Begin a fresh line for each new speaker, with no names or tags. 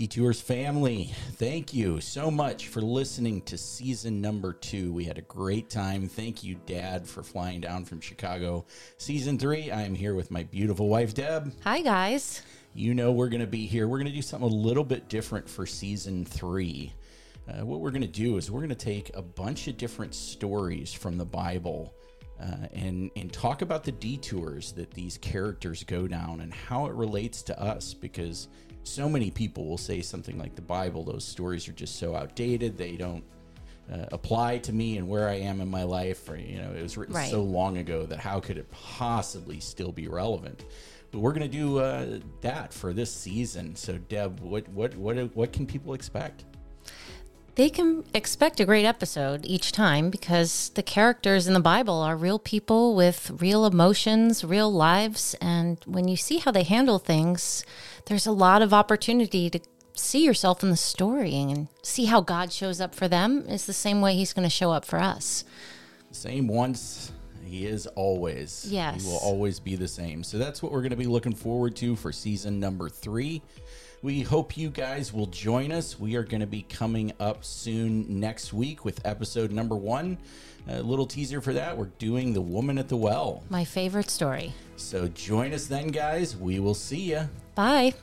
Detours family, thank you so much for listening to season number two. We had a great time. Thank you, Dad, for flying down from Chicago. Season three, I am here with my beautiful wife, Deb.
Hi, guys.
You know, we're going to be here. We're going to do something a little bit different for season three. Uh, what we're going to do is we're going to take a bunch of different stories from the Bible. Uh, and and talk about the detours that these characters go down and how it relates to us because so many people will say something like the Bible those stories are just so outdated. They don't uh, apply to me and where I am in my life or you know it was written
Right.
so long ago that how could it possibly still be relevant? But we're going to do uh, that for this season. So Deb what what what what can people expect
They can expect a great episode each time because the characters in the Bible are real people with real emotions, real lives. And when you see how they handle things, there's a lot of opportunity to see yourself in the story and see how God shows up for them is the same way he's going to show up for us.
Same once. He is always.
Yes.
He will always be the same. So that's what we're going to be looking forward to for season number three. We hope you guys will join us. We are going to be coming up soon next week with episode number one. A little teaser for that. We're doing The Woman at the Well.
My favorite story.
So join us then, guys. We will see you.
Bye.